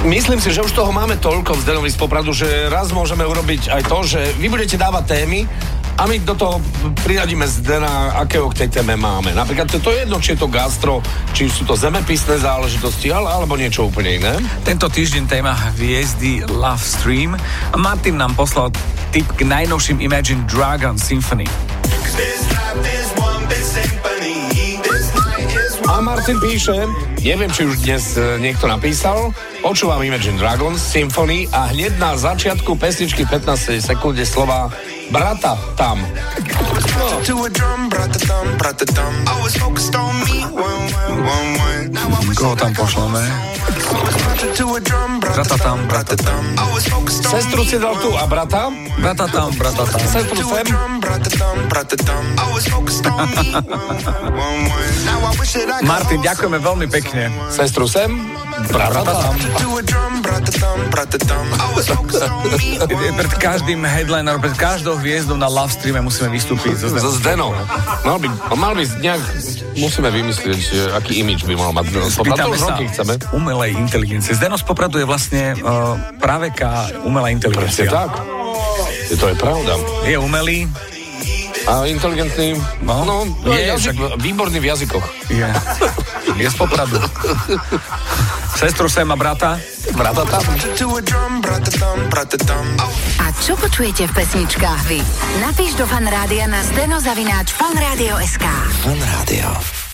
Myslím si, že už toho máme toľko v Zdenovi z Popradu, že raz môžeme urobiť aj to, že vy budete dávať témy a my do toho priradíme Zdena, akého k tej téme máme. Napríklad to, to je jedno, či je to gastro, či sú to zemepisné záležitosti, ale, alebo niečo úplne iné. Tento týždeň téma hviezdy Love Stream Martin nám poslal tip k najnovším Imagine Dragon Symphony. A Martin píše, neviem, či už dnes e, niekto napísal, počúvam Imagine Dragons Symphony a hneď na začiatku pesničky 15 sekunde slova Brata tam. Koho tam pošleme? Brata tam, brata tam. Sestru si dal tu a brata? Brata tam, brata tam. Sestru sem? Martin, ďakujeme veľmi pekne. Sestru sem? Pred každým headlinerom, pred každou hviezdou na Love Streame musíme vystúpiť. So So Zdenom. Mal by, mal by nejak, musíme vymyslieť, že aký imič by mal mať. Pýtame už sa chceme. umelej inteligencie. Zdeno z Popradu je vlastne uh, práveká umelá Presne inteligencia. tak. Je to je pravda. Je umelý, A inteligentný, No, no, no je, jazyk, výborný v jazykoch. je, je z Popradu. Sestru sem a brata. Brata tam. A čo počujete v pesničkách vy? Napíš do fanrádia na steno zavináč fanradio.sk. Fan Rádio.